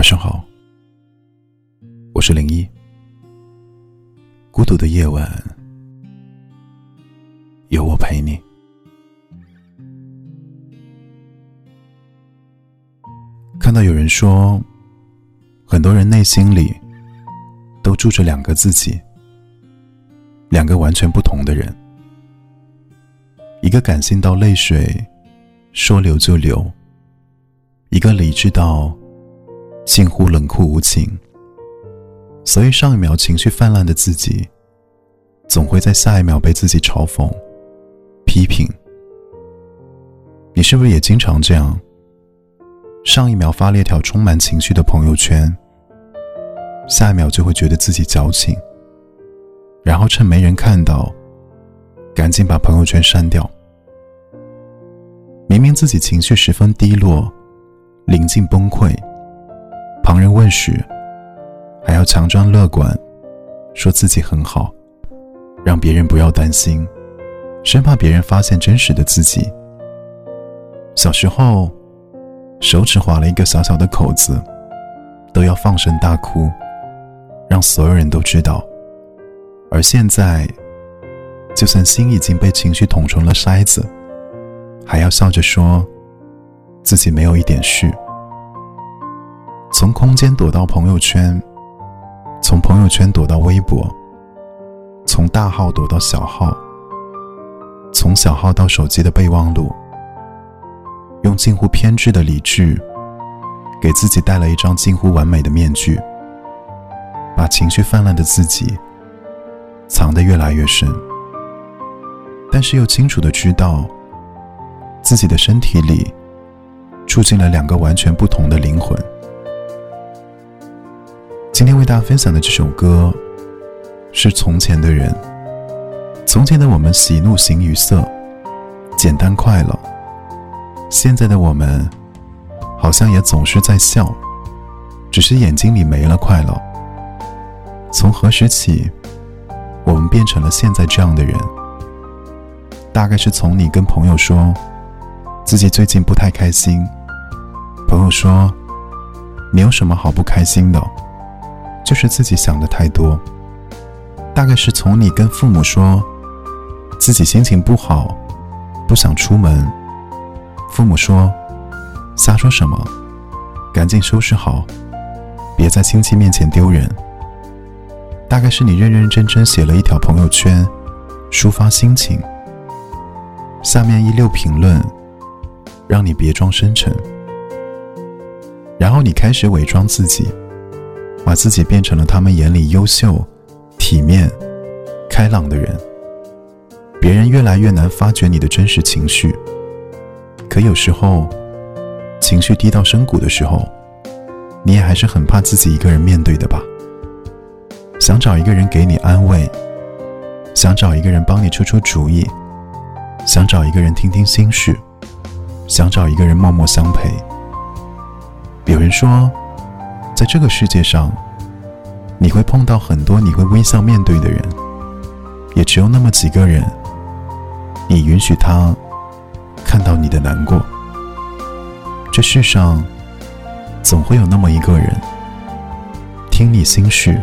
晚上好，我是零一。孤独的夜晚，有我陪你。看到有人说，很多人内心里都住着两个自己，两个完全不同的人，一个感性到泪水说流就流，一个理智到。近乎冷酷无情，所以上一秒情绪泛滥的自己，总会在下一秒被自己嘲讽、批评。你是不是也经常这样？上一秒发了一条充满情绪的朋友圈，下一秒就会觉得自己矫情，然后趁没人看到，赶紧把朋友圈删掉。明明自己情绪十分低落，临近崩溃。旁人问时，还要强装乐观，说自己很好，让别人不要担心，生怕别人发现真实的自己。小时候，手指划了一个小小的口子，都要放声大哭，让所有人都知道；而现在，就算心已经被情绪捅成了筛子，还要笑着说自己没有一点事。从空间躲到朋友圈，从朋友圈躲到微博，从大号躲到小号，从小号到手机的备忘录，用近乎偏执的理智，给自己戴了一张近乎完美的面具，把情绪泛滥的自己藏得越来越深，但是又清楚的知道，自己的身体里住进了两个完全不同的灵魂。今天为大家分享的这首歌，是《从前的人》。从前的我们喜怒形于色，简单快乐；现在的我们，好像也总是在笑，只是眼睛里没了快乐。从何时起，我们变成了现在这样的人？大概是从你跟朋友说，自己最近不太开心，朋友说，你有什么好不开心的？就是自己想的太多，大概是从你跟父母说自己心情不好，不想出门，父母说瞎说什么，赶紧收拾好，别在亲戚面前丢人。大概是你认认真真写了一条朋友圈，抒发心情，下面一溜评论，让你别装深沉，然后你开始伪装自己。把自己变成了他们眼里优秀、体面、开朗的人，别人越来越难发觉你的真实情绪。可有时候，情绪低到深谷的时候，你也还是很怕自己一个人面对的吧？想找一个人给你安慰，想找一个人帮你出出主意，想找一个人听听心事，想找一个人默默相陪。有人说。在这个世界上，你会碰到很多你会微笑面对的人，也只有那么几个人，你允许他看到你的难过。这世上总会有那么一个人，听你心事，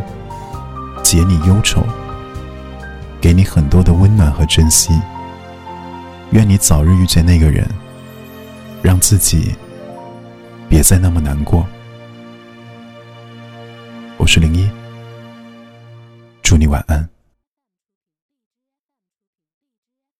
解你忧愁，给你很多的温暖和珍惜。愿你早日遇见那个人，让自己别再那么难过。我是零一，祝你晚安。